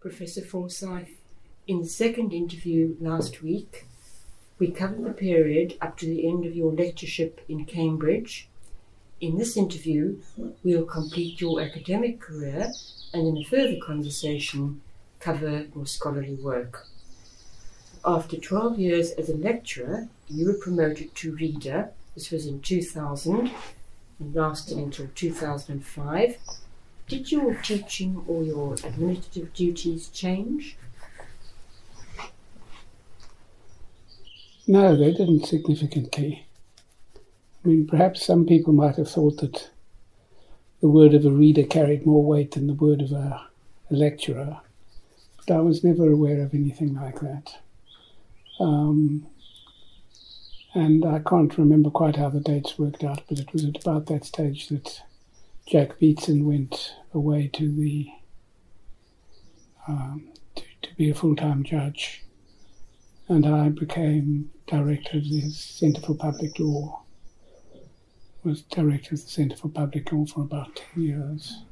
Professor Forsyth. In the second interview last week, we covered the period up to the end of your lectureship in Cambridge. In this interview, we'll complete your academic career and in a further conversation, cover your scholarly work. After 12 years as a lecturer, you were promoted to reader. This was in 2000 and lasted until 2005. Did your teaching or your administrative duties change? No, they didn't significantly. I mean, perhaps some people might have thought that the word of a reader carried more weight than the word of a, a lecturer, but I was never aware of anything like that. Um, and I can't remember quite how the dates worked out, but it was at about that stage that Jack Beatson went away to the um, to, to be a full-time judge, and I became director of the Centre for Public Law. Was director of the Centre for Public Law for about ten years.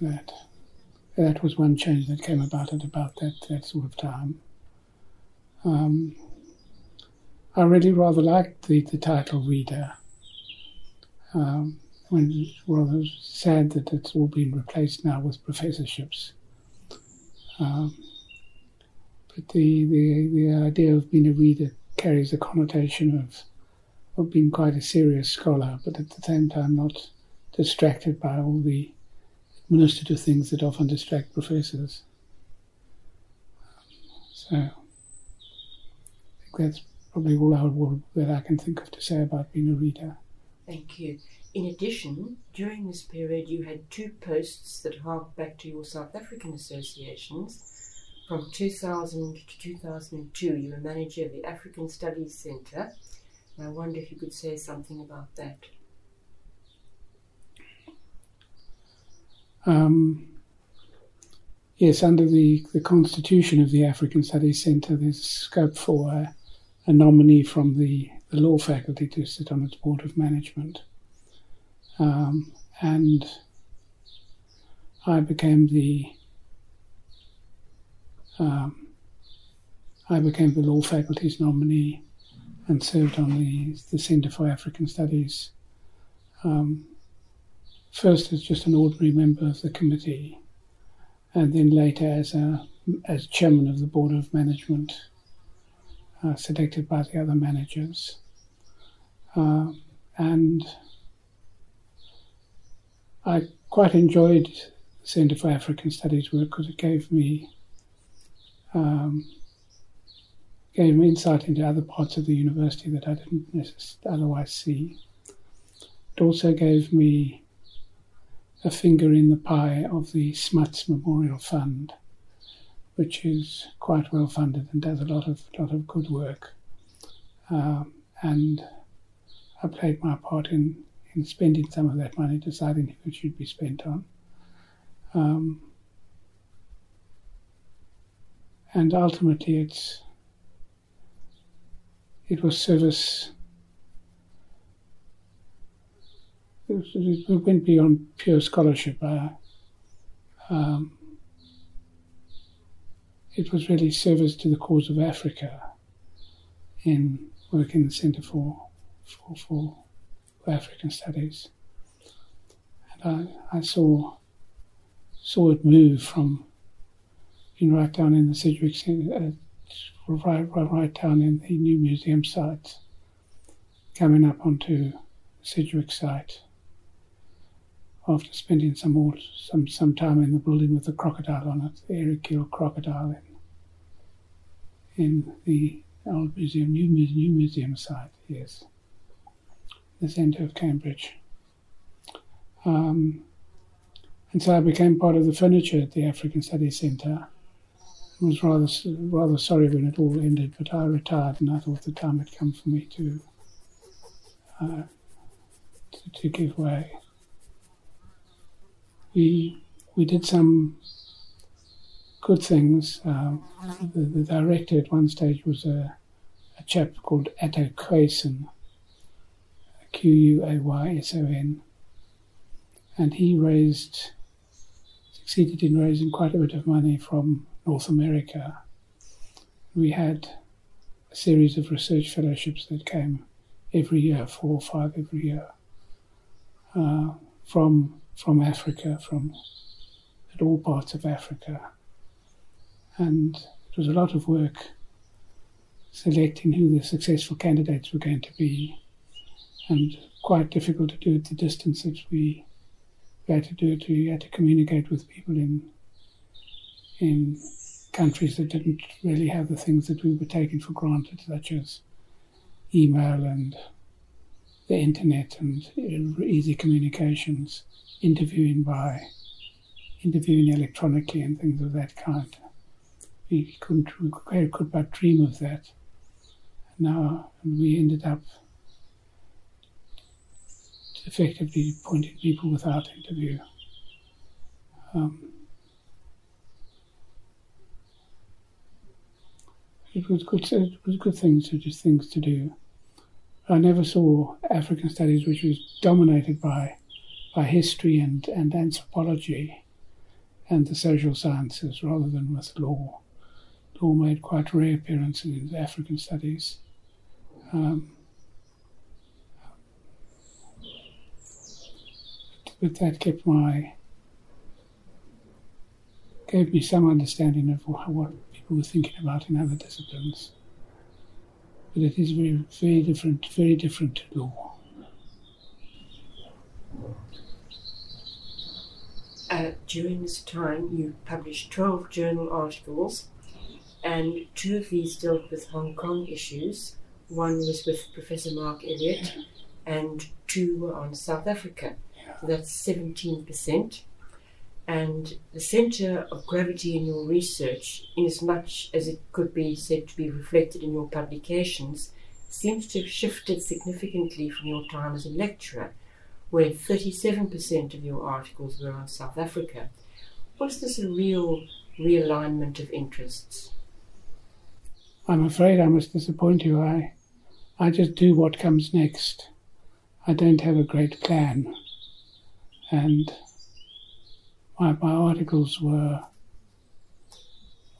That, that was one change that came about at about that that sort of time. Um, I really rather liked the, the title reader. Um, when rather sad that it's all been replaced now with professorships. Um, but the, the the idea of being a reader carries a connotation of of being quite a serious scholar, but at the same time not distracted by all the administrative things that often distract professors. So I think that's probably all I would, that I can think of to say about being a reader. Thank you. In addition, during this period, you had two posts that hark back to your South African associations. From 2000 to 2002, you were manager of the African Studies Centre. I wonder if you could say something about that. Um, yes, under the, the constitution of the African Studies Centre, there's scope for a, a nominee from the, the law faculty to sit on its board of management. Um, and I became the um, I became the law faculty's nominee and served on the, the Centre for African Studies. Um, first as just an ordinary member of the committee, and then later as a as chairman of the board of management, uh, selected by the other managers, uh, and I quite enjoyed the Centre for African Studies work because it gave me um, gave me insight into other parts of the university that I didn't otherwise see. It also gave me a finger in the pie of the Smuts Memorial Fund, which is quite well funded and does a lot of lot of good work. Um, and I played my part in in spending some of that money, deciding who it should be spent on. Um, and ultimately, it's it was service. It, went beyond pure scholarship. Uh, um, it was really service to the cause of Africa in working the Centre for, for, for African Studies, and I, I saw saw it move from being right down in the Sidgwick, uh, right, right, right down in the new museum site, coming up onto the Sidgwick site. After spending some more, some some time in the building with the crocodile on it, the Eric Gill crocodile in in the old museum, new, new museum site, yes the centre of Cambridge. Um, and so I became part of the furniture at the African Studies Centre. I was rather rather sorry when it all ended, but I retired and I thought the time had come for me to uh, to, to, give way. We we did some good things. Um, the, the, director at one stage was a, a chap called Ato Quayson Q U A Y S O N, and he raised succeeded in raising quite a bit of money from North America. We had a series of research fellowships that came every year, four or five every year, uh, from from Africa, from at all parts of Africa, and it was a lot of work selecting who the successful candidates were going to be, and quite difficult to do at the distance that we we had to do it. We had to communicate with people in in countries that didn't really have the things that we were taking for granted, such as email and the internet and easy communications, interviewing by interviewing electronically and things of that kind. We couldn't we could but dream of that. Now we ended up effectively pointing people without interview. Um, it was good. It was good things to just things to do. I never saw African studies which was dominated by by history and, and anthropology and the social sciences rather than with law. Law made quite rare appearances in African studies. Um, but that kept my gave me some understanding of what people were thinking about in other disciplines. But it is very, very different, very different to law. Uh, during this time, you published 12 journal articles, and two of these dealt with Hong Kong issues. One was with Professor Mark Elliott, and two were on South Africa. That's 17%. And the center of gravity in your research, in as much as it could be said to be reflected in your publications, seems to have shifted significantly from your time as a lecturer, where 37% of your articles were on South Africa. Was this a real realignment of interests? I'm afraid I must disappoint you. I, I just do what comes next. I don't have a great plan and my, articles were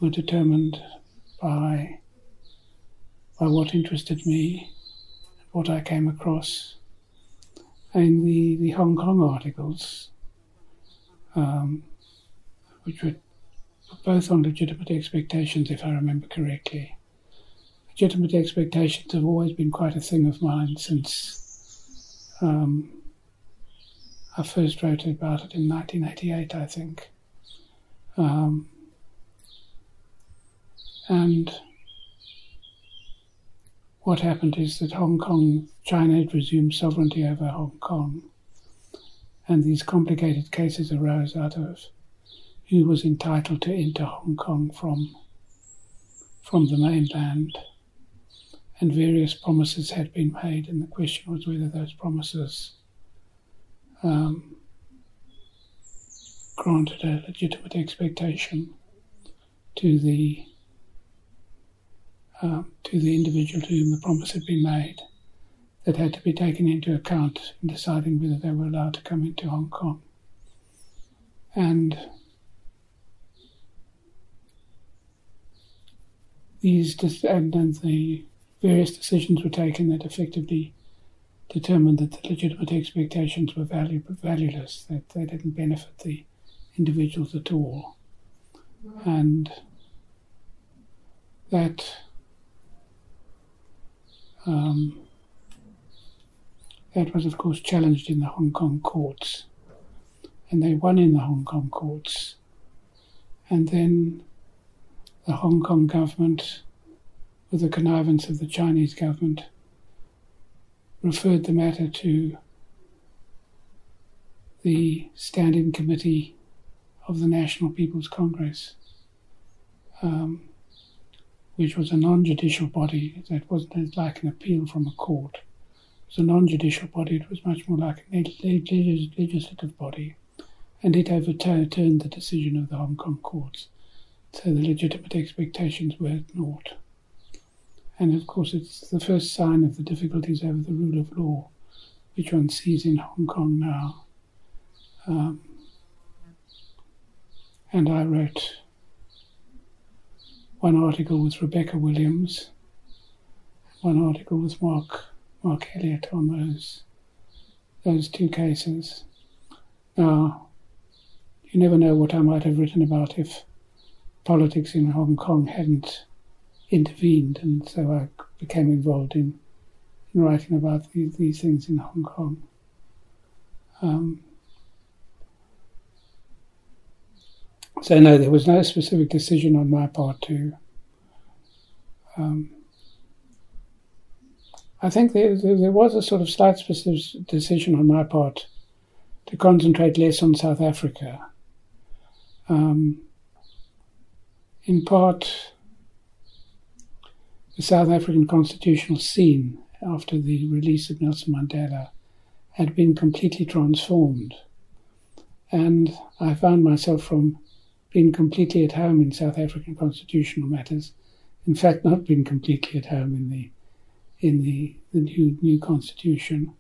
were determined by by what interested me, what I came across. And the, the Hong Kong articles, um, which were both on legitimate expectations, if I remember correctly. Legitimate expectations have always been quite a thing of mine since um, I first wrote about it in 1988, I think. Um, and what happened is that Hong Kong, China had resumed sovereignty over Hong Kong, and these complicated cases arose out of who was entitled to enter Hong Kong from from the mainland, and various promises had been made, and the question was whether those promises um, granted a legitimate expectation to the um, to the individual to whom the promise had been made that had to be taken into account in deciding whether they were allowed to come into Hong Kong. And these and, the various decisions were taken that effectively determined that the legitimate expectations were value, valueless, that they didn't benefit the individuals at all. And that um, that was, of course, challenged in the Hong Kong courts. And they won in the Hong Kong courts. And then the Hong Kong government, with the connivance of the Chinese government, referred the matter to the Standing Committee of the National People's Congress, um, which was a non judicial body that wasn't like an appeal from a court. It was a non judicial body, it was much more like a legislative body, and it overturned the decision of the Hong Kong courts. So the legitimate expectations were ignored. And of course, it's the first sign of the difficulties over the rule of law, which one sees in Hong Kong now. Um, and I wrote one article with Rebecca Williams, one article with Mark Mark Elliott on those those two cases. Now, you never know what I might have written about if politics in Hong Kong hadn't intervened, and so I became involved in, in writing about these, these things in Hong Kong. Um, so no, there was no specific decision on my part to. Um, I think there, there, was a sort of slight specific decision on my part to concentrate less on South Africa. Um, in part, the South African constitutional scene after the release of Nelson Mandela had been completely transformed. And I found myself from being completely at home in South African constitutional matters, in fact, not being completely at home in the in the, the new new constitution,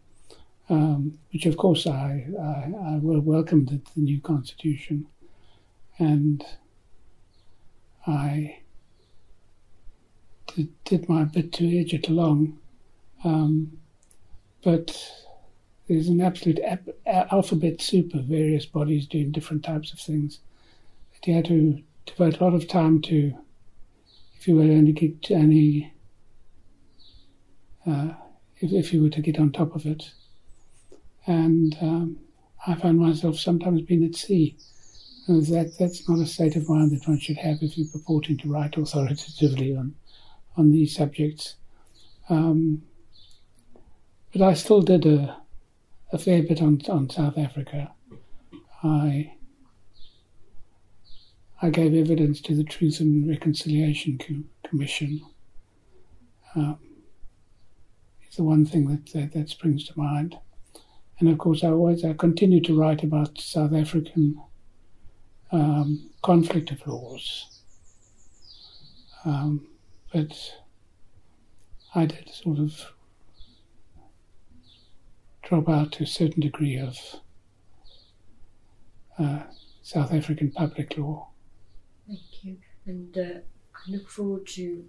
um, which of course I, I, I welcomed the, the new constitution, and I did, did my bit to edge it along, um, but there's an absolute ap- alphabet soup of various bodies doing different types of things. But you had to devote a lot of time to, if you were only get any, uh, if, if you were to get on top of it. And um, I found myself sometimes being at sea. That that's not a state of mind that one should have if you're purporting to write authoritatively on on these subjects. Um, but I still did a a fair bit on on South Africa. I I gave evidence to the Truth and Reconciliation Commission. Um, it's the one thing that, that, that springs to mind, and of course I always I continue to write about South African um, conflict of laws. Um, but I did sort of drop out to a certain degree of uh, South African public law. Thank you. And uh, I look forward to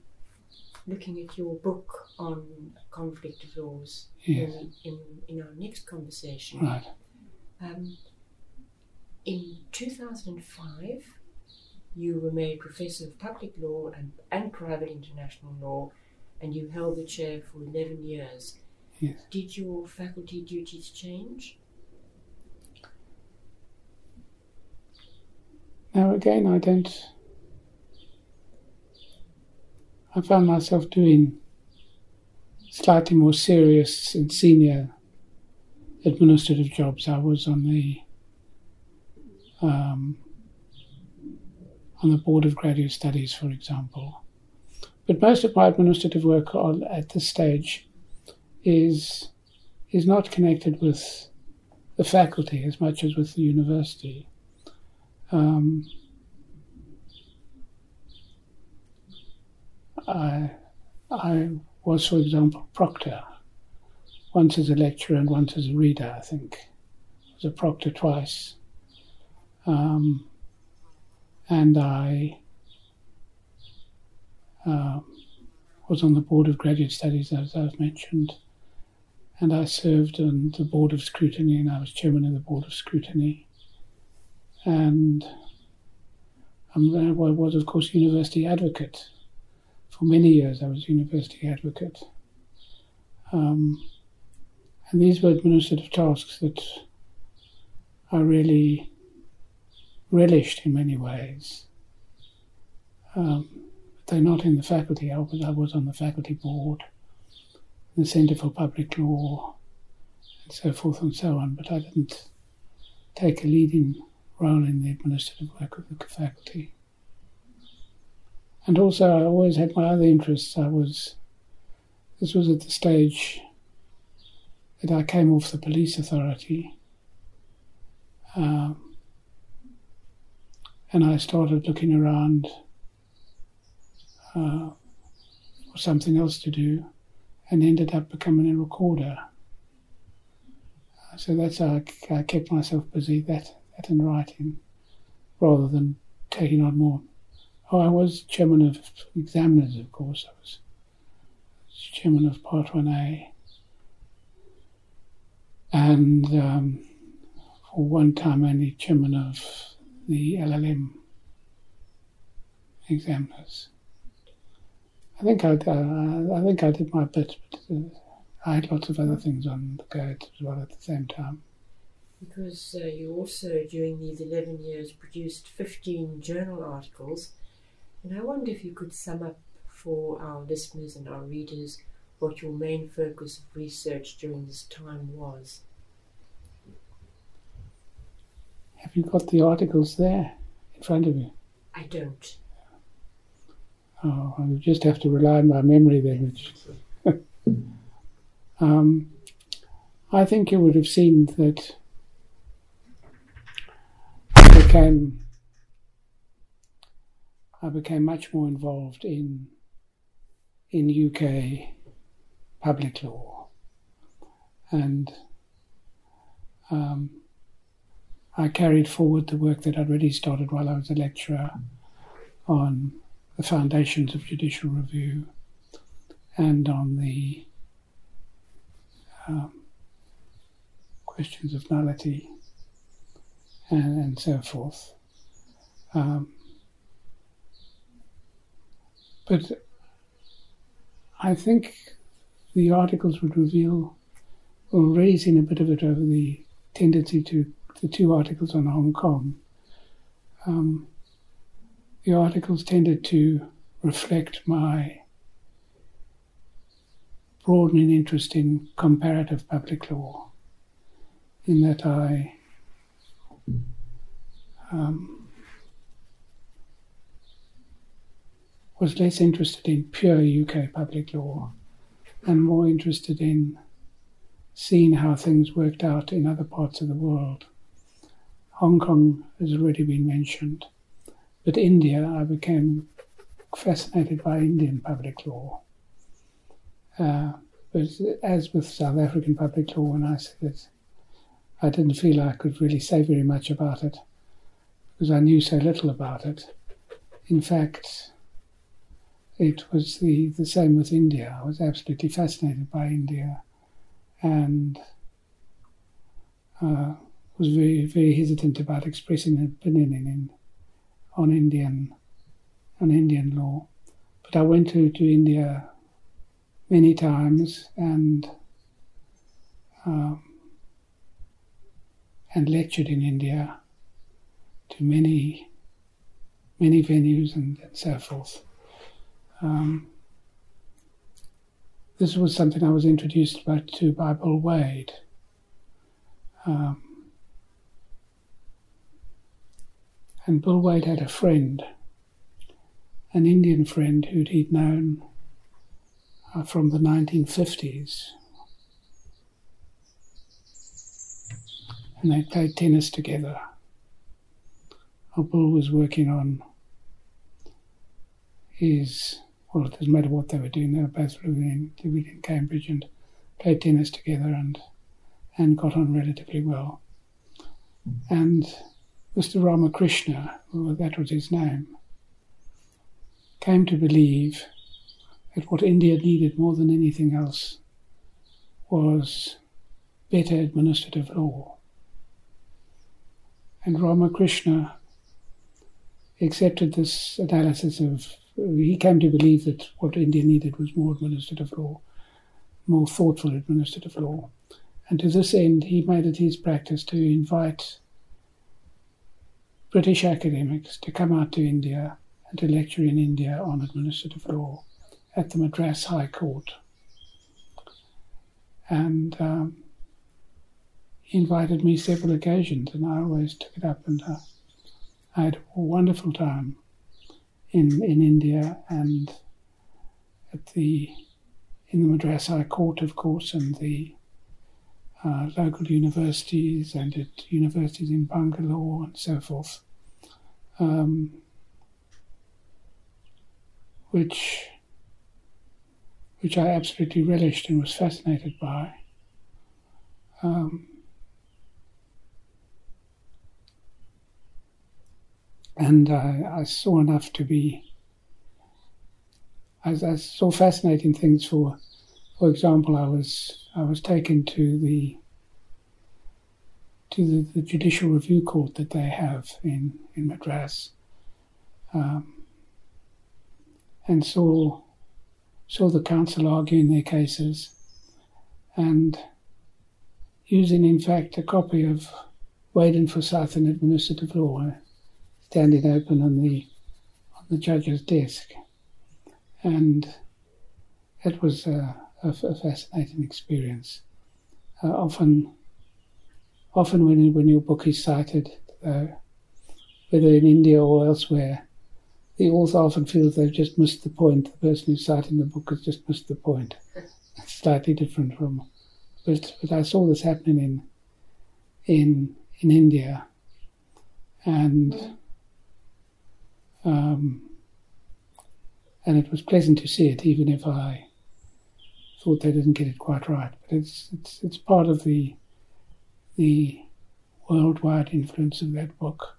looking at your book on conflict of laws yes. in, in, in, our next conversation. Right. Um, in 2005, you were made Professor of Public Law and, and Private International Law, and you held the chair for 11 years. Yes. Did your faculty duties change? Now, again, I don't. I found myself doing slightly more serious and senior administrative jobs. I was on the um, on the Board of Graduate Studies, for example. But most of my administrative work on, at this stage is is not connected with the faculty as much as with the university. Um, I, I was, for example, proctor, once as a lecturer and once as a reader, I think. I was a proctor twice. Um, and I uh, was on the board of graduate studies, as I've mentioned, and I served on the board of scrutiny, and I was chairman of the board of scrutiny. And I was, of course, university advocate. For many years, I was university advocate. Um, and these were administrative tasks that I really relished in many ways. Um, they're not in the faculty. I was, I was on the faculty board, the Centre for Public Law, and so forth and so on, but I didn't take a leading role in the administrative work of the faculty. And also, I always had my other interests. I was, this was at the stage that I came off the police authority. Um, and I started looking around uh, for something else to do and ended up becoming a recorder. So that's how I, I, kept myself busy, that, that and writing, rather than taking on more. Oh, I was chairman of examiners, of course. I was chairman of Part 1A. And um, for one time, only chairman of the LLM examiners. I think I, uh, I think I did my bit, but uh, I had lots of other things on the go as well at the same time. Because uh, you also, during these 11 years, produced 15 journal articles, and I wonder if you could sum up for our listeners and our readers what your main focus of research during this time was. Have you got the articles there in front of you? I don't. Oh, I just have to rely on my memory then. Which um, I think you would have seen that I became I became much more involved in in UK public law, and um, I carried forward the work that I'd already started while I was a lecturer on the foundations of judicial review and on the um, questions of nullity and, and so forth. Um, but I think the articles would reveal or raise in a bit of it over the tendency to the two articles on Hong Kong. Um, the articles tended to reflect my broadening interest in comparative public law, in that I um, was less interested in pure UK public law and more interested in seeing how things worked out in other parts of the world. Hong Kong has already been mentioned. But India, I became fascinated by Indian public law. Uh, but as with South African public law, when I said it, I didn't feel I could really say very much about it because I knew so little about it. In fact, it was the, the same with India. I was absolutely fascinated by India and uh, was very, very hesitant about expressing an opinion in, on Indian on Indian law. But I went to, to India many times and um, and lectured in India to many many venues and, and so forth. Um, this was something I was introduced to by Bill Wade. Um, And Bill Wade had a friend, an Indian friend who he'd known uh, from the 1950s. And they played tennis together. Bill was working on his, well, it doesn't matter what they were doing, they were both living in, living in Cambridge and played tennis together and, and got on relatively well. And Mr. Ramakrishna, that was his name, came to believe that what India needed more than anything else was better administrative law. And Ramakrishna accepted this analysis of, he came to believe that what India needed was more administrative law, more thoughtful administrative law. And to this end, he made it his practice to invite British academics to come out to India and to lecture in India on administrative law at the Madras High Court. And um, he invited me several occasions, and I always took it up, and uh, I had a wonderful time in in India and at the in the Madras High Court, of course, and the uh, local universities and at universities in Bangalore and so forth, um, which which I absolutely relished and was fascinated by. Um, and I, I saw enough to be. I, I, saw fascinating things. For, for example, I was I was taken to the to the, the judicial review court that they have in in Madras, um, and saw saw the counsel arguing their cases, and using in fact a copy of Wade and Forsyth and Administrative Law standing open on the on the judge's desk, and it was a, fascinating experience. Uh, often, often when when your book is cited, uh, whether in India or elsewhere, the author often feels they've just missed the point. The person who's citing the book has just missed the point. It's slightly different from, but but I saw this happening in in in India, and um, and it was pleasant to see it, even if I thought they didn't get it quite right. But it's it's it's part of the the worldwide influence of that book.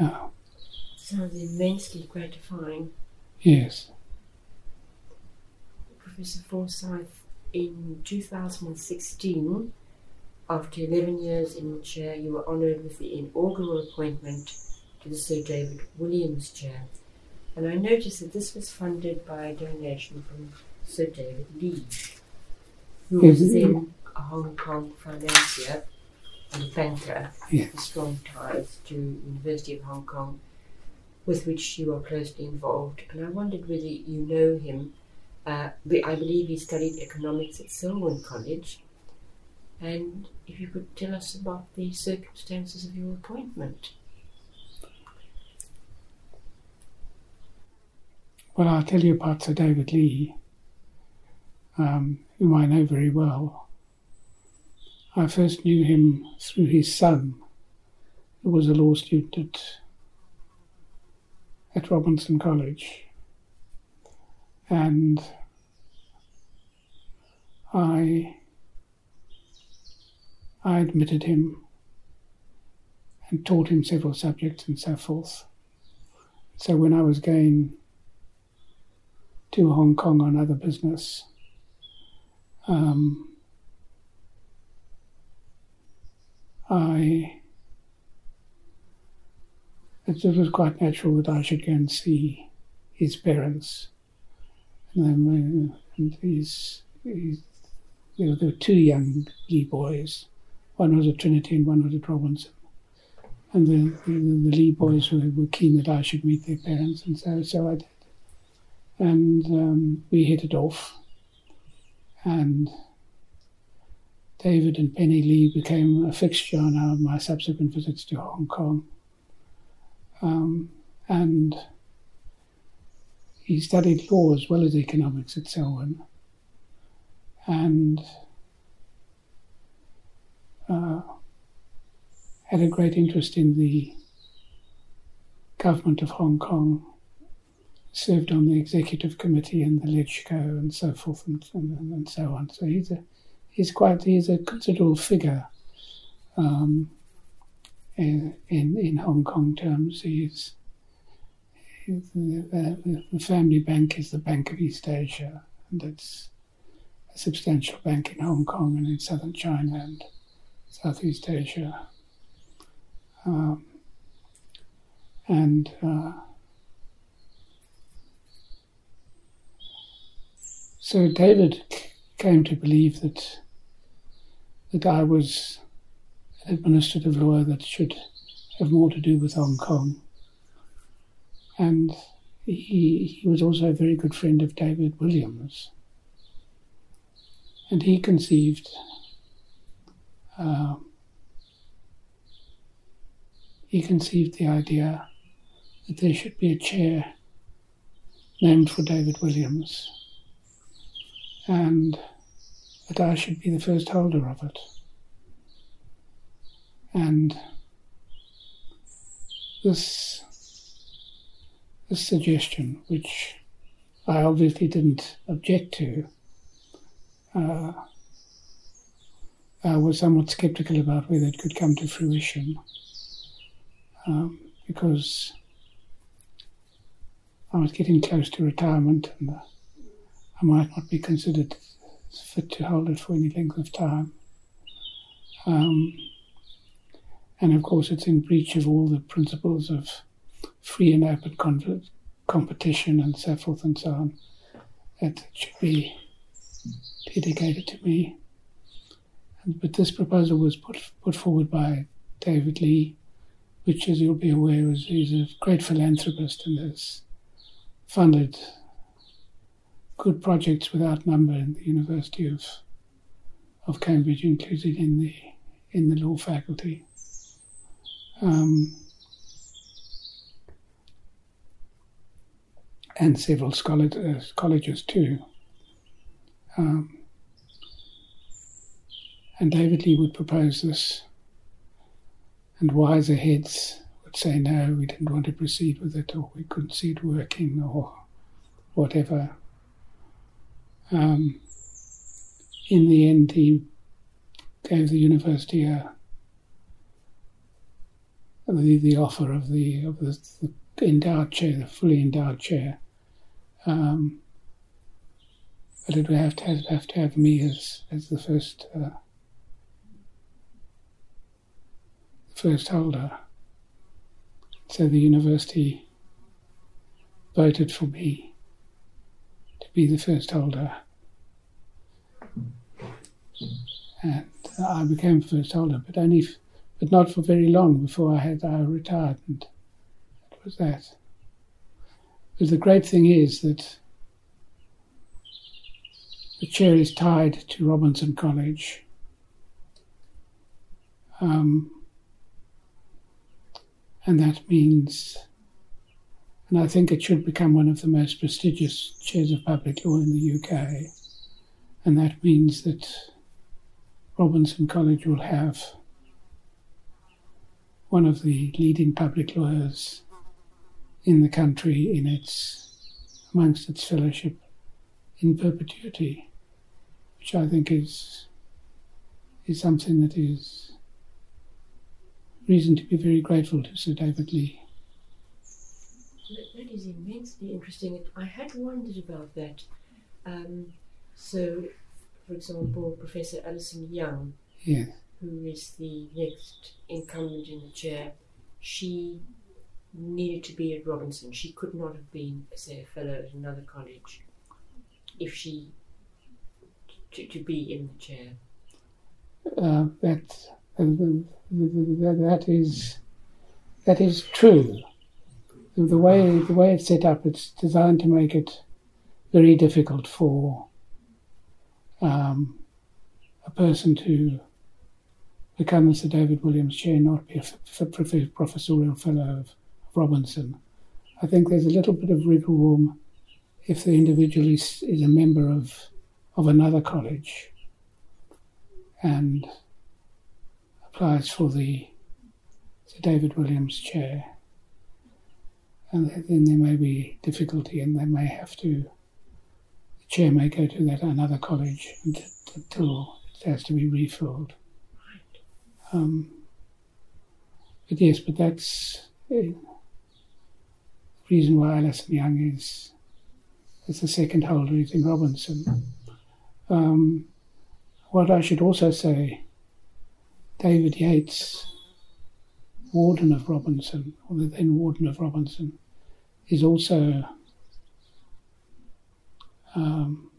Yeah. Sounds immensely gratifying. Yes. Professor Forsyth, in 2016, after 11 years in the chair, you were honoured with the inaugural appointment to the Sir David Williams Chair. And I noticed that this was funded by a donation from Sir David Li, who was then a Hong Kong financier and banker with strong ties to University of Hong Kong, with which you are closely involved. And I wondered whether you know him. Uh, I believe he studied economics at Selwyn College. And if you could tell us about the circumstances of your appointment. Well, I'll tell you about Sir David Li, um, whom I know very well. I first knew him through his son, who was a law student at, at Robinson College. And I, I admitted him and taught him several subjects and so forth. So when I was going to Hong Kong on other business. Um, I it, it was quite natural that I should go and see his parents. And, then, and he's, he's, you know, there were two young Li boys. One was at Trinity and one was at Robinson. And the, the, the Li boys were, were keen that I should meet their parents, and so, so I did and um, we hit it off. And David and Penny Li became a fixture on our, my subsequent visits to Hong Kong. Um, and he studied law as well as economics at Selwyn. And uh, had a great interest in the government of Hong Kong served on the executive committee and the LegCo and so forth and, and, and, so on. So he's a he's quite he's a considerable figure um, in, in, Hong Kong terms. He's, he's the, the, family bank is the Bank of East Asia, and it's a substantial bank in Hong Kong and in southern China and Southeast Asia. Um, and uh, So David came to believe that that I was an administrative lawyer that should have more to do with Hong Kong. And he, he was also a very good friend of David Williams. And he conceived uh, he conceived the idea that there should be a chair named for David Williams and that I should be the first holder of it. And this, this suggestion, which I obviously didn't object to, uh, I was somewhat skeptical about whether it could come to fruition. um, because I was getting close to retirement and I might not be considered fit to hold it for any length of time. Um, and of course, it's in breach of all the principles of free and open con- competition and so forth and so on. That should be dedicated to me. And, but this proposal was put put forward by David Li, which, as you'll be aware, is he's a great philanthropist and has funded good projects without number in the University of of Cambridge, included in the in the law faculty. Um, and several uh, colleges too. Um, and David Li would propose this, and wiser heads would say, no, we didn't want to proceed with it, or we couldn't see it working, or whatever. Um, in the end, he gave the university a, the, the offer of the of the, the endowed chair, the fully endowed chair. Um, but it would have to have, have to have me as as the first uh, first holder. So the university voted for me be the first holder. And I became first holder, but only, f- but not for very long before I had I retired, and that was that. Because the great thing is that the chair is tied to Robinson College. Um, and that means, and I think it should become one of the most prestigious chairs of public law in the UK, and that means that Robinson College will have one of the leading public lawyers in the country in its amongst its fellowship in perpetuity, which I think is is something that is reason to be very grateful to Sir David Li. That is immensely interesting. I had wondered about that. Um, so, for example, Professor Alison Young, yes. who is the next incumbent in the chair, she needed to be at Robinson. She could not have been, say, a fellow at another college if she to, to be in the chair. Uh, that that is that is true. The way the way it's set up, it's designed to make it very difficult for um, a person to become Sir David Williams Chair, not be a professorial fellow of Robinson. I think there's a little bit of wriggle room if the individual is, is a member of of another college and applies for the Sir David Williams chair. And then there may be difficulty, and they may have to, the chair may go to that another college until it has to be refilled. Um, but yes, but that's the reason why Alison Young is, is the second holder is in Robinson. Um, what I should also say David Yates, Warden of Robinson, or the then Warden of Robinson, is also um,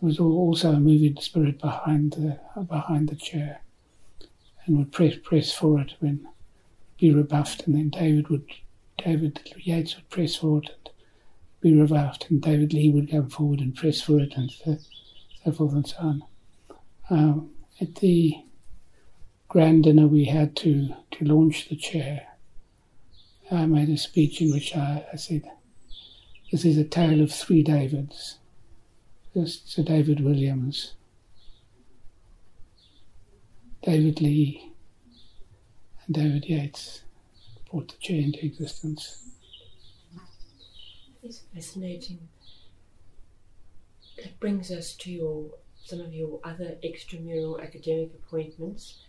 was also a moving spirit behind the behind the chair, and would press press for it when be rebuffed, and then David would David Yates would press for it and be rebuffed, and David Li would come forward and press for it, and so, so forth and so on. Um, at the grand dinner we had to, to launch the chair, I made a speech in which I, I said, This is a tale of three Davids. Sir David Williams, David Li, and David Yates brought the chair into existence. It's fascinating. That brings us to your some of your other extramural academic appointments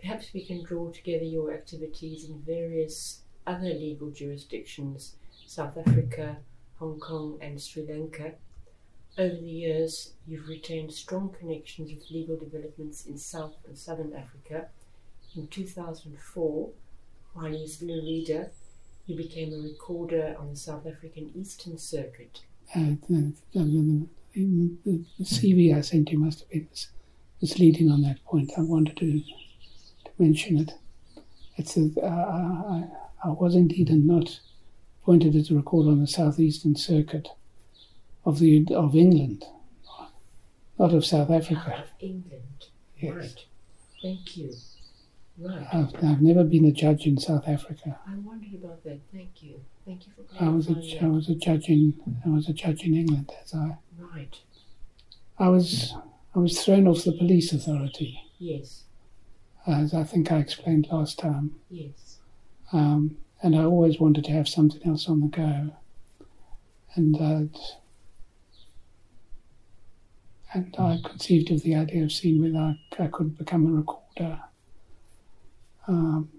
Perhaps we can draw together your activities in various other legal jurisdictions South Africa, Hong Kong, and Sri Lanka. Over the years, you've retained strong connections with legal developments in South and Southern Africa. In 2004, while you were still a reader, you became a recorder on the South African Eastern Circuit. Uh, the, the, the, CV I sent you must have been misleading on that point. I wanted to, to mention it. It's a, uh, I, I was indeed not appointed as a recorder on the Southeastern Circuit of the of England, not of South Africa. Of England. Yes. Right. Thank you. Right. I've, I've never been a judge in South Africa. I wondered about that. Thank you. Thank you for I was a, clarifying I was a judge in I was a judge in England as I Right. I was I was thrown off the police authority Yes. as I think I explained last time. Yes. Um, and I always wanted to have something else on the go. And I'd, and I conceived of the idea of seeing whether I, I could become a recorder. Um,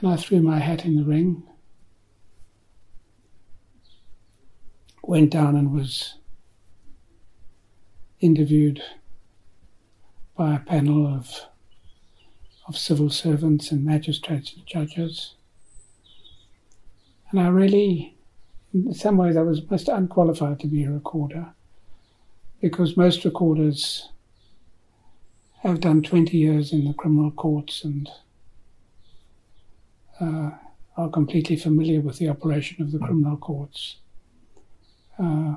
and I threw my hat in the ring, went down and was interviewed by a panel of of civil servants and magistrates and judges. And I really, in some ways, I was most unqualified to be a recorder because most recorders have done 20 years in the criminal courts and uh, are completely familiar with the operation of the criminal courts. Uh,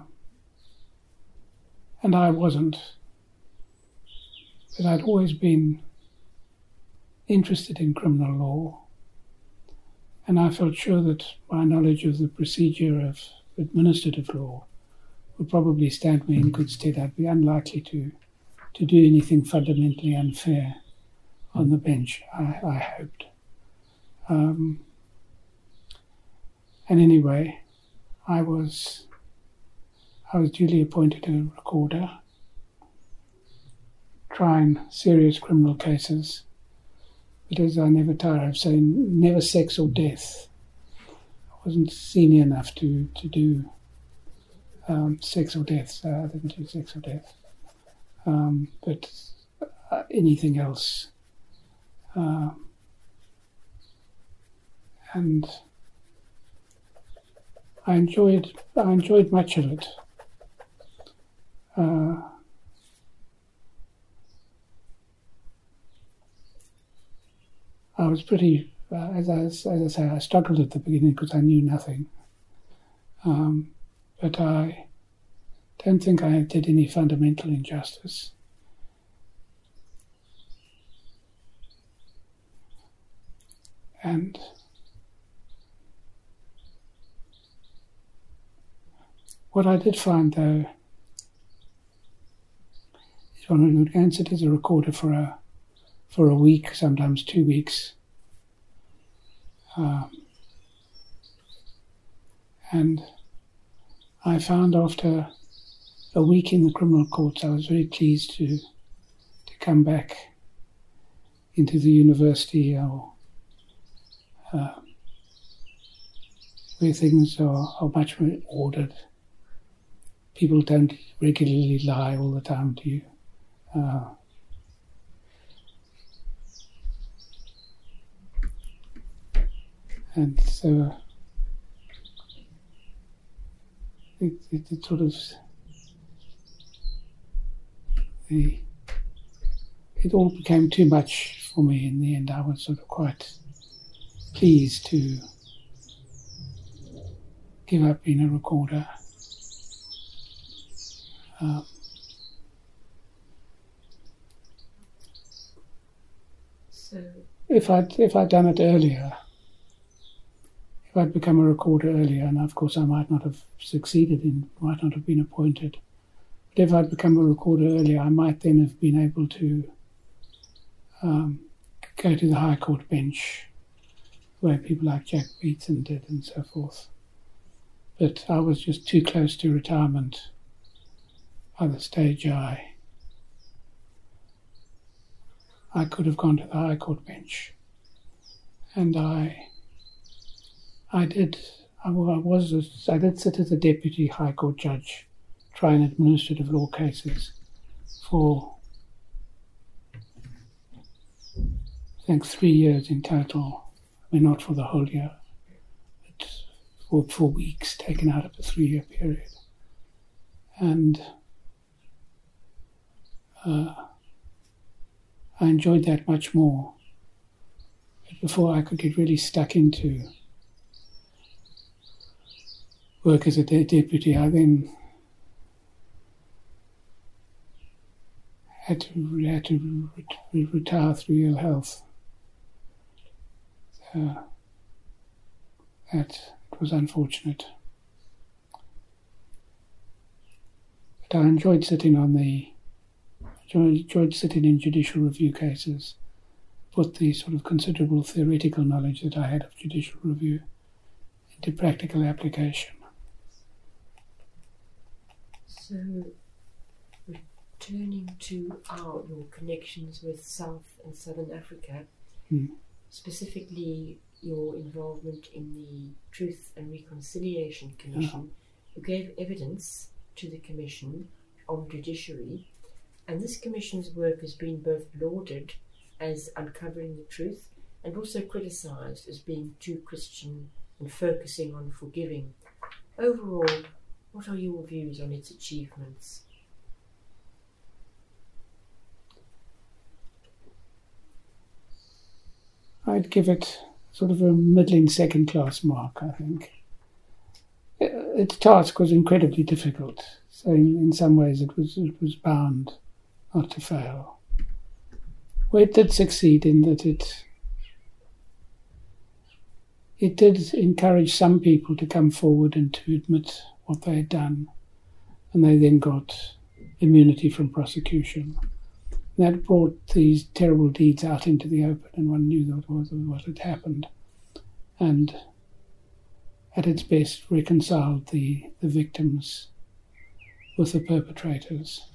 and I wasn't. But I'd always been interested in criminal law, and I felt sure that my knowledge of the procedure of administrative law would probably stand me in good stead. I'd be unlikely to, to do anything fundamentally unfair on the bench, I, I hoped. Um, and anyway, I was I was duly appointed a recorder, trying serious criminal cases but as I never tire of saying, never sex or death. I wasn't senior enough to, to do um, sex or death, so I didn't do sex or death. Um, but uh, anything else. Uh, and I enjoyed I enjoyed much of it. Uh, I was pretty, uh, as, I, as I say, I struggled at the beginning because I knew nothing. Um, but I don't think I did any fundamental injustice. And what I did find, though, is would go and as a recorder for a for a week, sometimes two weeks. Um, and I found after a week in the criminal courts, I was very pleased to to come back into the university or uh, where things are, are much more ordered. People don't regularly lie all the time to you. Uh, and so it, it, it sort of the it all became too much for me in the end. I was sort of quite pleased to give up being a recorder. Um, So, if I'd if I'd done it earlier, I'd become a recorder earlier, and of course I might not have succeeded in, might not have been appointed, but if I'd become a recorder earlier, I might then have been able to um, go to the High Court bench, where people like Jack Beatson did, and so forth. But I was just too close to retirement by the stage I I could have gone to the High Court bench. And I, I did, I was, I did sit as a deputy High Court judge, trying administrative law cases for, I think, three years in total. I mean, not for the whole year, but for weeks, taken out of a three year period. And uh, I enjoyed that much more. But before I could get really stuck into work as a deputy, I then had to, had to re- retire through ill health. So that was unfortunate. But I enjoyed sitting on the enjoyed sitting in judicial review cases, put the sort of considerable theoretical knowledge that I had of judicial review into practical application. So, returning to our your connections with South and Southern Africa, Hmm. specifically your involvement in the Truth and Reconciliation Commission, you gave evidence to the Commission on judiciary, and this Commission's work has been both lauded as uncovering the truth and also criticised as being too Christian and focusing on forgiving. Overall, what are your views on its achievements? I'd give it sort of a middling second class mark, I think. Its task was incredibly difficult, so in, in some ways it was, it was bound not to fail. Well, it did succeed in that it it did encourage some people to come forward and to admit what they had done, and they then got immunity from prosecution. That brought these terrible deeds out into the open, and one knew what, was, what had happened, and at its best reconciled the, the victims with the perpetrators.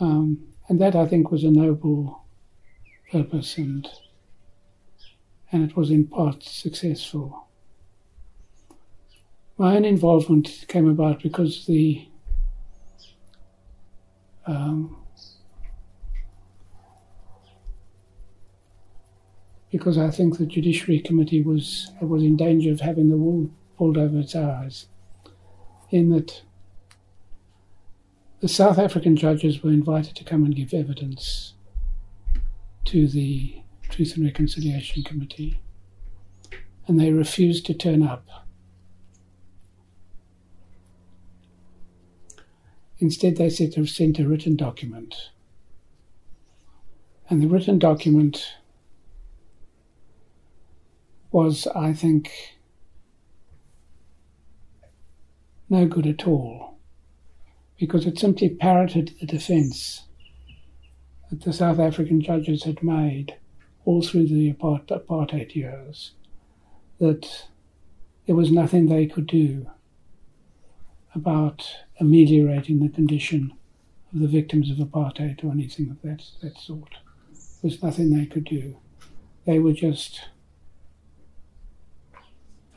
Um, and that, I think, was a noble purpose, and and it was in part successful. My own involvement came about because the um, because I think the Judiciary Committee was was in danger of having the wool pulled over its eyes, in that the South African judges were invited to come and give evidence to the Truth and Reconciliation Committee, and they refused to turn up. Instead, they said to sent a written document, and the written document was, I think, no good at all because it simply parroted the defence that the South African judges had made all through the apartheid years that there was nothing they could do about ameliorating the condition of the victims of apartheid or anything of that, that sort. There was nothing they could do. They were just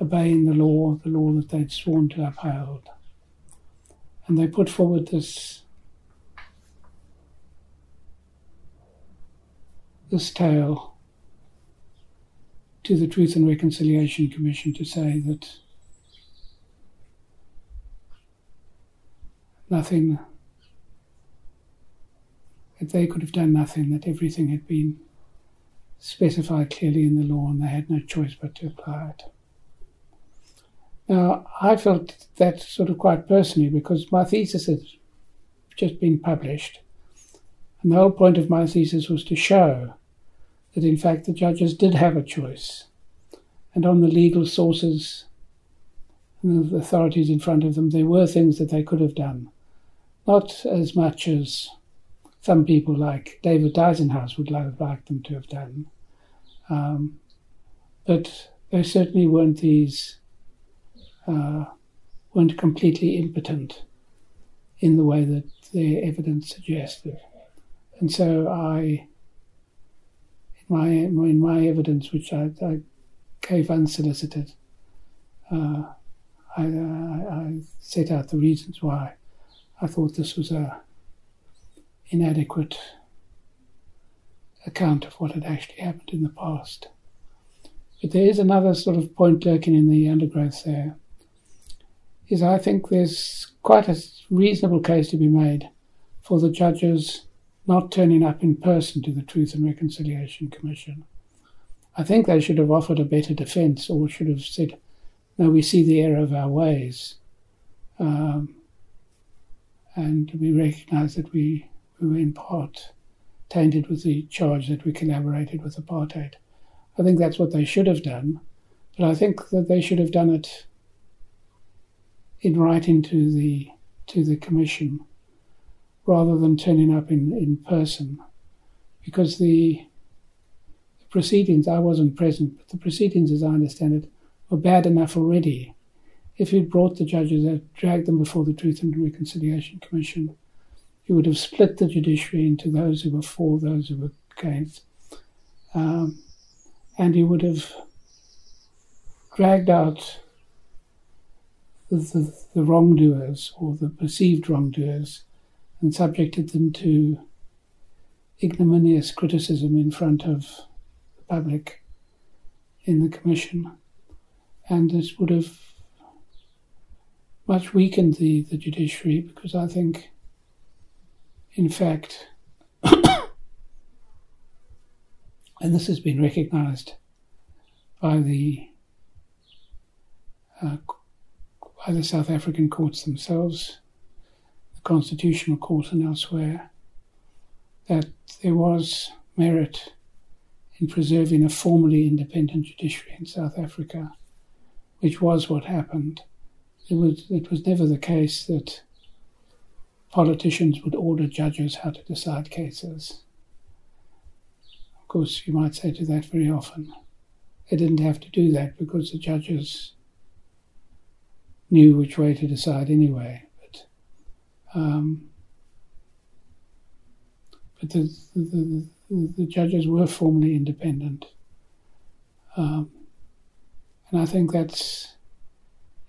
obeying the law, the law that they'd sworn to uphold. And they put forward this this tale to the Truth and Reconciliation Commission to say that nothing that they could have done nothing, that everything had been specified clearly in the law and they had no choice but to apply it. Now, I felt that sort of quite personally because my thesis had just been published. And the whole point of my thesis was to show that, in fact, the judges did have a choice. And on the legal sources and the authorities in front of them, there were things that they could have done. Not as much as some people like David Dyzenhaus would have liked them to have done. Um, but they certainly weren't these uh, weren't completely impotent in the way that their evidence suggested. And so I my in my evidence, which I, I gave unsolicited, uh, I, I, set out the reasons why I thought this was a inadequate account of what had actually happened in the past. But there is another sort of point lurking in the undergrowth there. Is I think there's quite a reasonable case to be made for the judges not turning up in person to the Truth and Reconciliation Commission. I think they should have offered a better defence or should have said, no, we see the error of our ways. Um, and we recognise that we, we were in part tainted with the charge that we collaborated with apartheid. I think that's what they should have done, but I think that they should have done it in writing to the to the commission rather than turning up in, in person because the, the proceedings I wasn't present, but the proceedings as I understand it were bad enough already. If you'd brought the judges and dragged them before the Truth and Reconciliation Commission, you would have split the judiciary into those who were for, those who were against. Um, and you would have dragged out the, the, the, wrongdoers or the perceived wrongdoers and subjected them to ignominious criticism in front of the public in the Commission. And this would have much weakened the, the judiciary because I think, in fact, and this has been recognised by the uh, by the South African courts themselves, the Constitutional Court and elsewhere, that there was merit in preserving a formally independent judiciary in South Africa, which was what happened. It was, it was never the case that politicians would order judges how to decide cases Of course, you might say to that very often. They didn't have to do that because the judges knew which way to decide anyway. But, um, but the, the, the, the, judges were formally independent. Um, and I think that's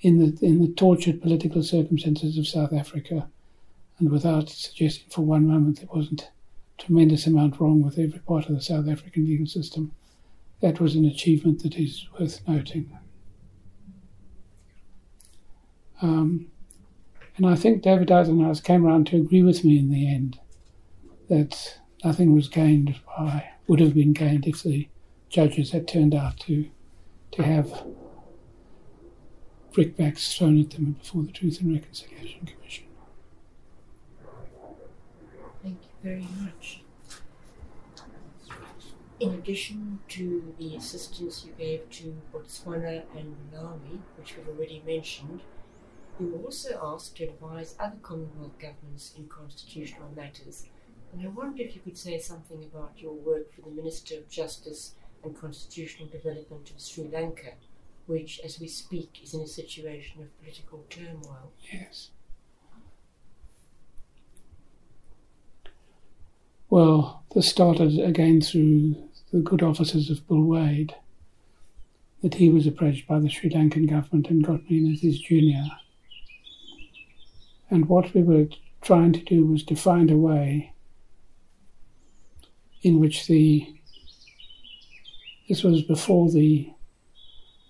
in the in the tortured political circumstances of South Africa, and without suggesting for one moment there wasn't a tremendous amount wrong with every part of the South African legal system. That was an achievement that is worth noting. Um, and I think David Dyzenhaus came around to agree with me in the end that nothing was gained by, would have been gained if the judges had turned out to, to have brickbats thrown at them before the Truth and Reconciliation Commission. Thank you very much. In addition to the assistance you gave to Botswana and Malawi, which we've already mentioned, you were also asked to advise other Commonwealth governments in constitutional matters. And I wonder if you could say something about your work for the Minister of Justice and Constitutional Development of Sri Lanka, which, as we speak, is in a situation of political turmoil. Yes. Well, this started again through the good offices of Bill Wade, that he was approached by the Sri Lankan government and got me in as his junior. And what we were trying to do was to find a way in which the this was before the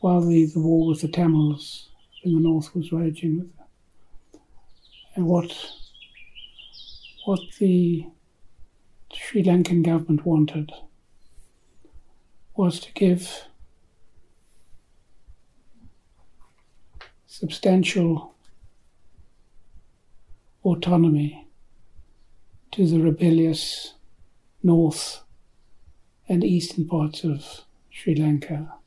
while the, the war with the Tamils in the north was raging and what what the Sri Lankan government wanted was to give substantial autonomy to the rebellious north and eastern parts of Sri Lanka.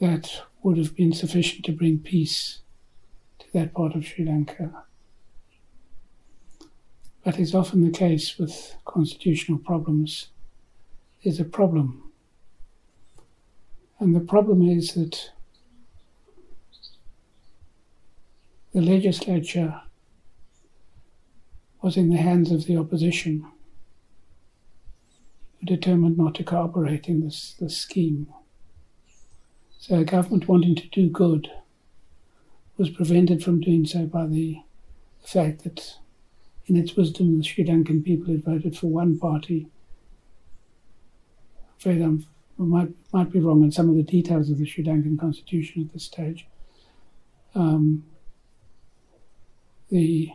That would have been sufficient to bring peace to that part of Sri Lanka. But it's often the case with constitutional problems. There's a problem. And the problem is that the legislature was in the hands of the opposition, determined not to cooperate in this, this scheme. So a government wanting to do good was prevented from doing so by the fact that, in its wisdom, the Sri Lankan people had voted for one party. I'm afraid I might, might be wrong on some of the details of the Sri Lankan constitution at this stage. Um, the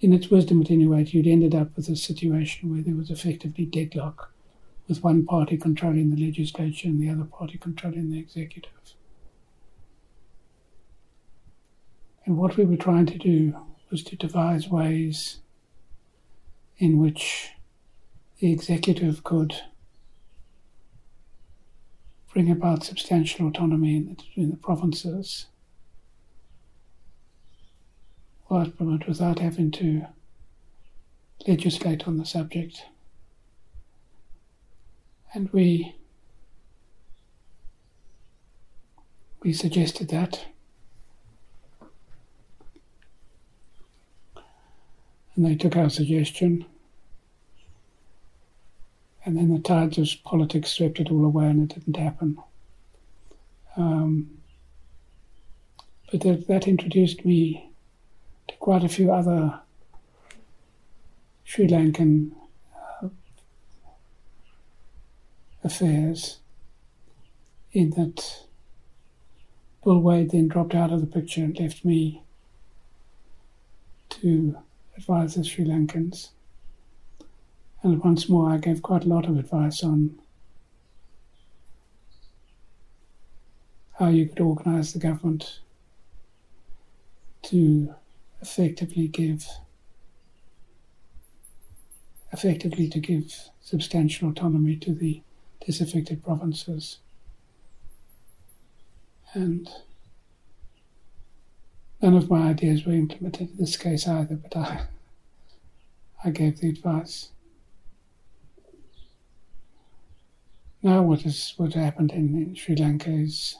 in its wisdom at any rate, you'd ended up with a situation where there was effectively deadlock with one party controlling the legislature and the other party controlling the executive. And what we were trying to do was to devise ways in which the executive could bring about substantial autonomy in the, in the provinces, without having to legislate on the subject. And we we suggested that. And they took our suggestion. And then the tides of politics swept it all away and it didn't happen. Um, but that, that introduced me to quite a few other Sri Lankan uh, affairs in that Bill Wade then dropped out of the picture and left me to advise the Sri Lankans. And once more, I gave quite a lot of advice on how you could organize the government to effectively give effectively to give substantial autonomy to the disaffected provinces. And none of my ideas were implemented in this case either, but I, I gave the advice. Now, what is what happened in, in Sri Lanka is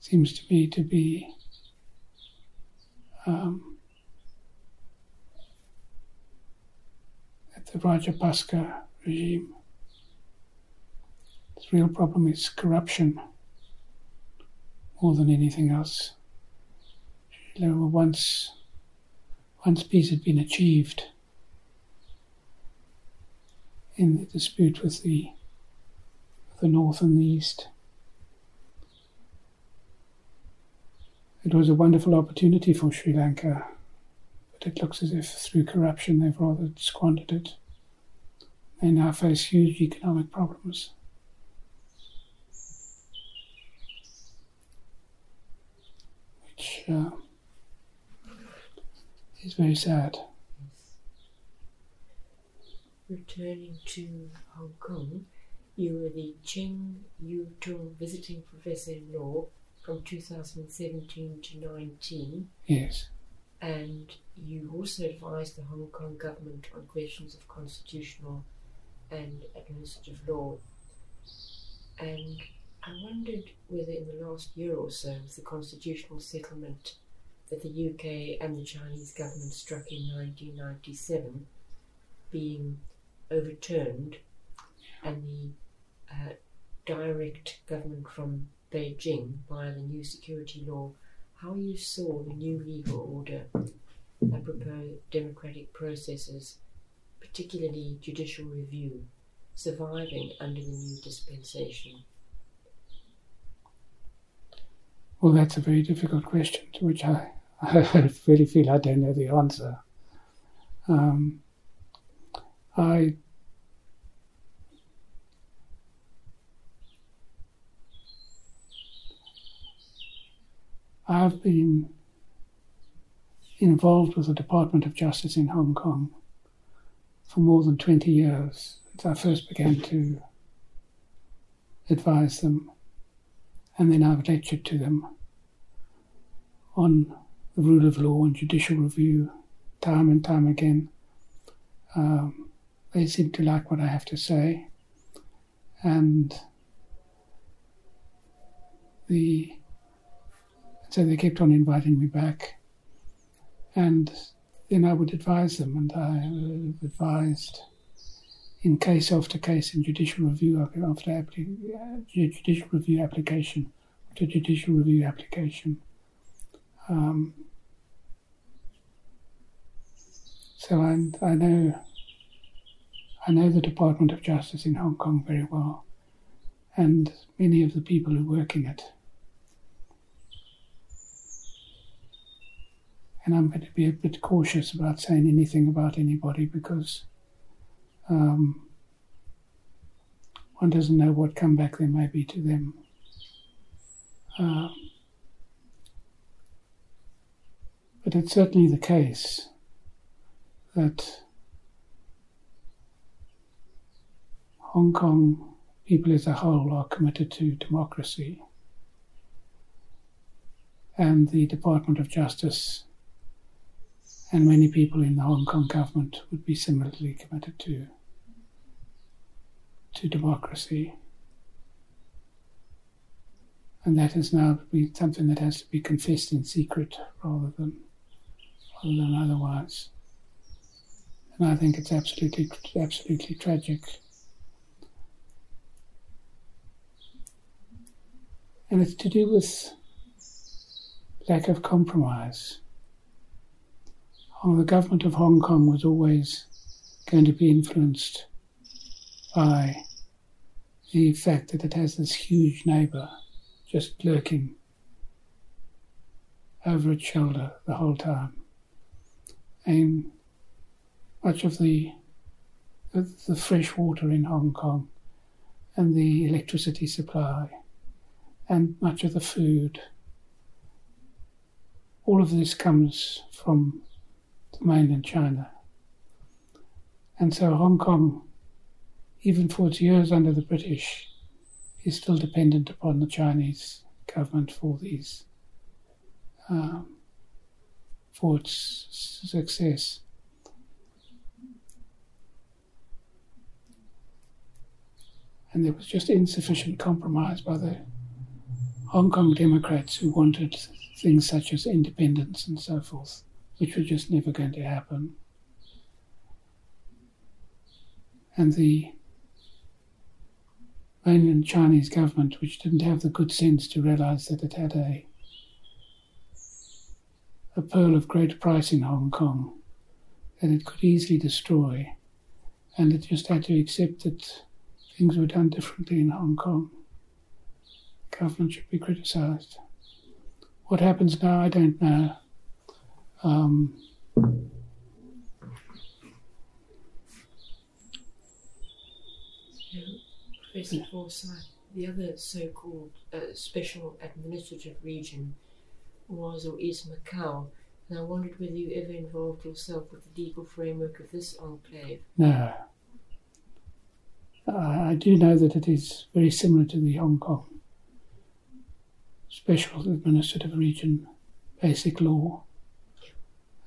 seems to me to be um, the Rajapaksa regime. The real problem is corruption more than anything else. You know, once, once peace had been achieved in the dispute with the, with the North and the East, it was a wonderful opportunity for Sri Lanka but it looks as if through corruption they've rather squandered it. They now face huge economic problems. Which uh, is very sad. Returning to Hong Kong, you were the Cheng Yu Tung Visiting Professor in Law from 2017 to 19. Yes and you also advised the Hong Kong government on questions of constitutional and administrative law. And I wondered whether in the last year or so, with the constitutional settlement that the UK and the Chinese government struck in 1997 being overturned, and the uh, direct government from Beijing via the new security law how you saw the new legal order and proposed democratic processes, particularly judicial review, surviving under the new dispensation? Well, that's a very difficult question to which I, I really feel I don't know the answer. Um, I I've been involved with the Department of Justice in Hong Kong for more than 20 years since I first began to advise them, and then I've lectured to them on the rule of law and judicial review time and time again. Um, they seem to like what I have to say, and the so they kept on inviting me back. And then I would advise them, and I advised in case after case in judicial review after appli- judicial review application to judicial review application. Um, so I, I know I know the Department of Justice in Hong Kong very well, and many of the people who work in it. And I'm going to be a bit cautious about saying anything about anybody because um, one doesn't know what comeback there may be to them. Uh, but it's certainly the case that Hong Kong people as a whole are committed to democracy. And the Department of Justice and many people in the Hong Kong government would be similarly committed to to democracy. And that has now been something that has to be confessed in secret rather than rather than otherwise. And I think it's absolutely absolutely tragic. And it's to do with lack of compromise. The government of Hong Kong was always going to be influenced by the fact that it has this huge neighbour just lurking over its shoulder the whole time. And much of the, the fresh water in Hong Kong and the electricity supply and much of the food, all of this comes from mainland China. And so Hong Kong even for its years under the British, is still dependent upon the Chinese government for these, um, for its success. And there was just insufficient compromise by the Hong Kong Democrats who wanted things such as independence and so forth, which were just never going to happen. And the mainland Chinese government, which didn't have the good sense to realize that it had a a pearl of great price in Hong Kong that it could easily destroy, and it just had to accept that things were done differently in Hong Kong. government should be criticized. What happens now, I don't know. Um, Professor Forsyth, the other so called uh, special administrative region was or is Macau. And I wondered whether you ever involved yourself with the legal framework of this enclave. No. I do know that it is very similar to the Hong Kong special administrative region basic law.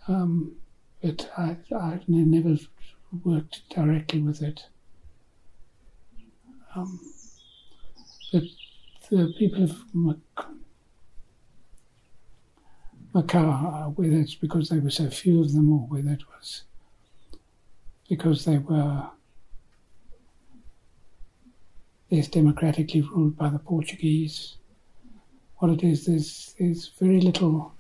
Um, but I, I've never worked directly with it. Um, but the people of Macau, whether it's because there were so few of them or whether it was because they were less democratically ruled by the Portuguese, what it is, there's, there's very little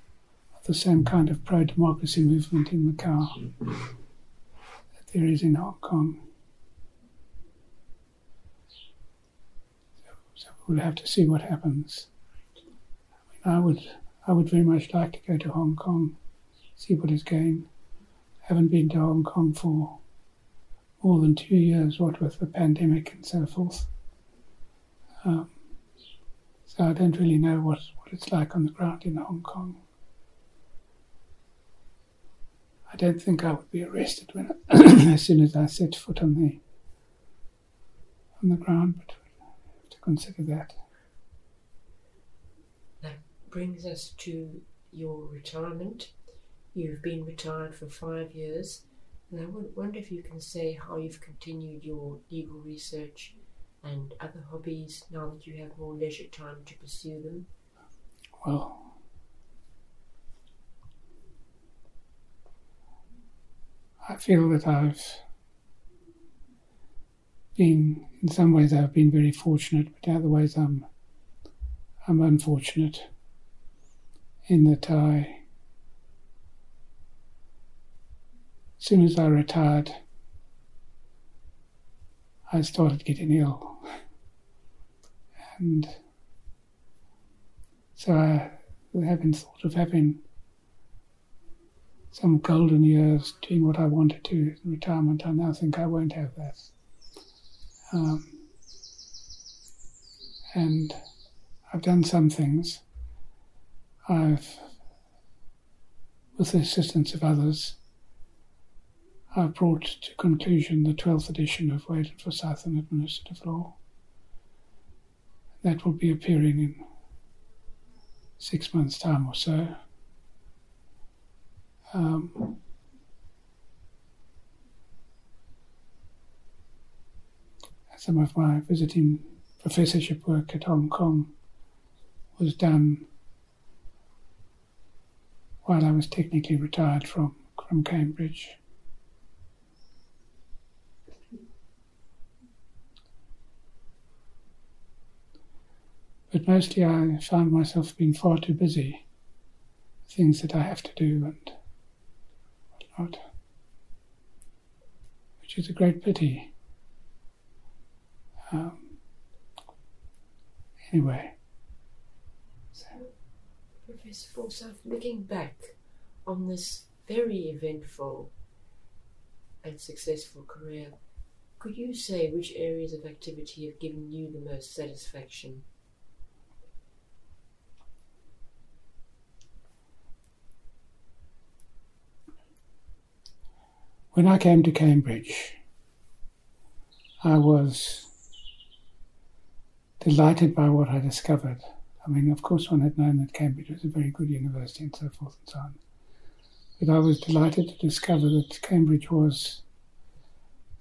of the same kind of pro democracy movement in Macau that there is in Hong Kong. We'll have to see what happens. I, mean, I would, I would very much like to go to Hong Kong, see what is going. I Haven't been to Hong Kong for more than two years, what with the pandemic and so forth. Um, so I don't really know what, what it's like on the ground in Hong Kong. I don't think I would be arrested when as soon as I set foot on the on the ground, but consider that. That brings us to your retirement. You've been retired for five years, and I wonder if you can say how you've continued your legal research and other hobbies now that you have more leisure time to pursue them. Well, I feel that I've been, in some ways, I've been very fortunate, but other ways, I'm, I'm unfortunate in that I, as soon as I retired, I started getting ill. And so I haven't thought of having some golden years doing what I wanted to in retirement. I now think I won't have that. Um, and I've done some things. I've, with the assistance of others, I've brought to conclusion the 12th edition of Wade and Forsyth and Administrative Law. That will be appearing in six months' time or so. Um, some of my visiting professorship work at Hong Kong was done while I was technically retired from, from Cambridge. But mostly I found myself being far too busy, things that I have to do and whatnot, which is a great pity. Um, anyway. So, Professor Forsyth, looking back on this very eventful and successful career, could you say which areas of activity have given you the most satisfaction? When I came to Cambridge, I was delighted by what I discovered. I mean, of course, one had known that Cambridge was a very good university and so forth and so on. But I was delighted to discover that Cambridge was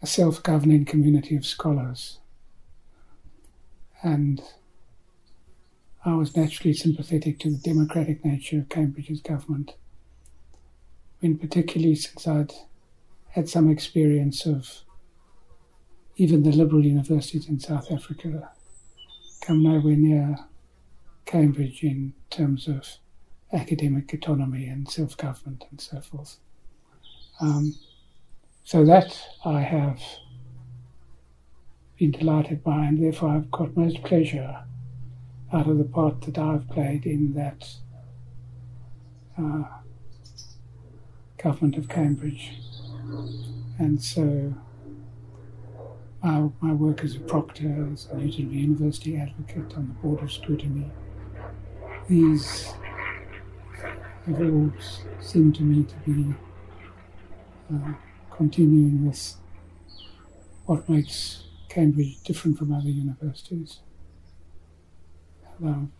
a self governing community of scholars. And I was naturally sympathetic to the democratic nature of Cambridge's government, in particularly since I'd had some experience of even the liberal universities in South Africa come nowhere near Cambridge in terms of academic autonomy and self government and so forth. Um, so that I have been delighted by, and therefore I've got most pleasure out of the part that I've played in that uh, government of Cambridge. And so my, my work as a proctor, as a University advocate on the Board of Scrutiny, these have all seemed to me to be uh, continuing with what makes Cambridge different from other universities. Um,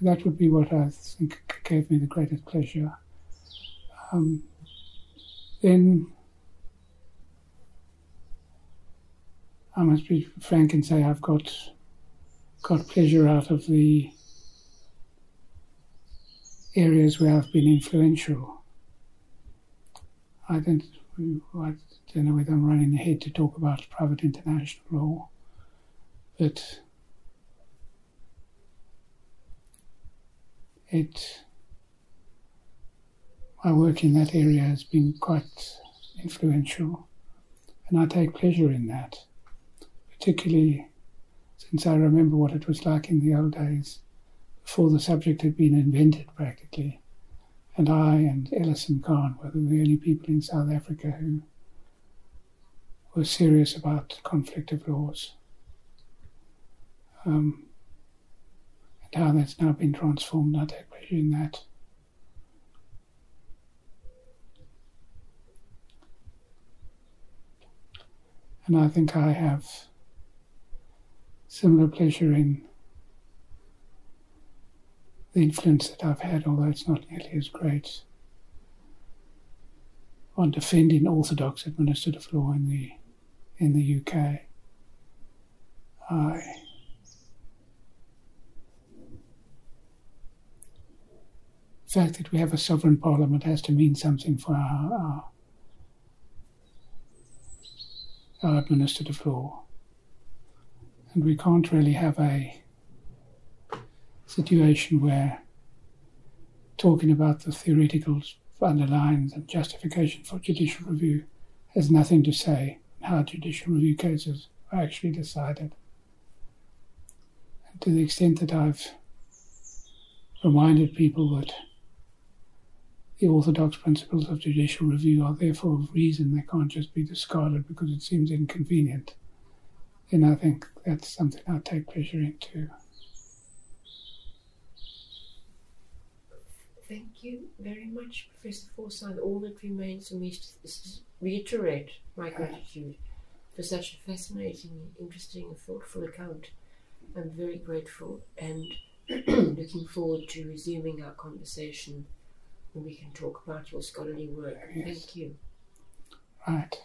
that would be what I think gave me the greatest pleasure. Um, then I must be frank and say I've got got pleasure out of the areas where I've been influential. I don't, I don't know whether I'm running ahead to talk about private international law, but it my work in that area has been quite influential, and I take pleasure in that, particularly since I remember what it was like in the old days, before the subject had been invented practically. And I and Ellison Kahn were the only people in South Africa who were serious about conflict of laws. Um, and how that's now been transformed, I take pleasure in that. And I think I have similar pleasure in the influence that I've had, although it's not nearly as great, on defending orthodox administrative law in the in the UK. I the fact that we have a sovereign parliament has to mean something for our, our our administrative law. And we can't really have a situation where talking about the theoretical underlines and justification for judicial review has nothing to say how judicial review cases are actually decided. And to the extent that I've reminded people that the orthodox principles of judicial review are there for a reason, they can't just be discarded because it seems inconvenient. And I think that's something I take pleasure in too. Thank you very much, Professor Forsyth. All that remains for me is to reiterate my uh-huh. gratitude for such a fascinating, interesting, and thoughtful account. I'm very grateful and looking forward to resuming our conversation when we can talk about your scholarly work. Yes. Thank you. Right.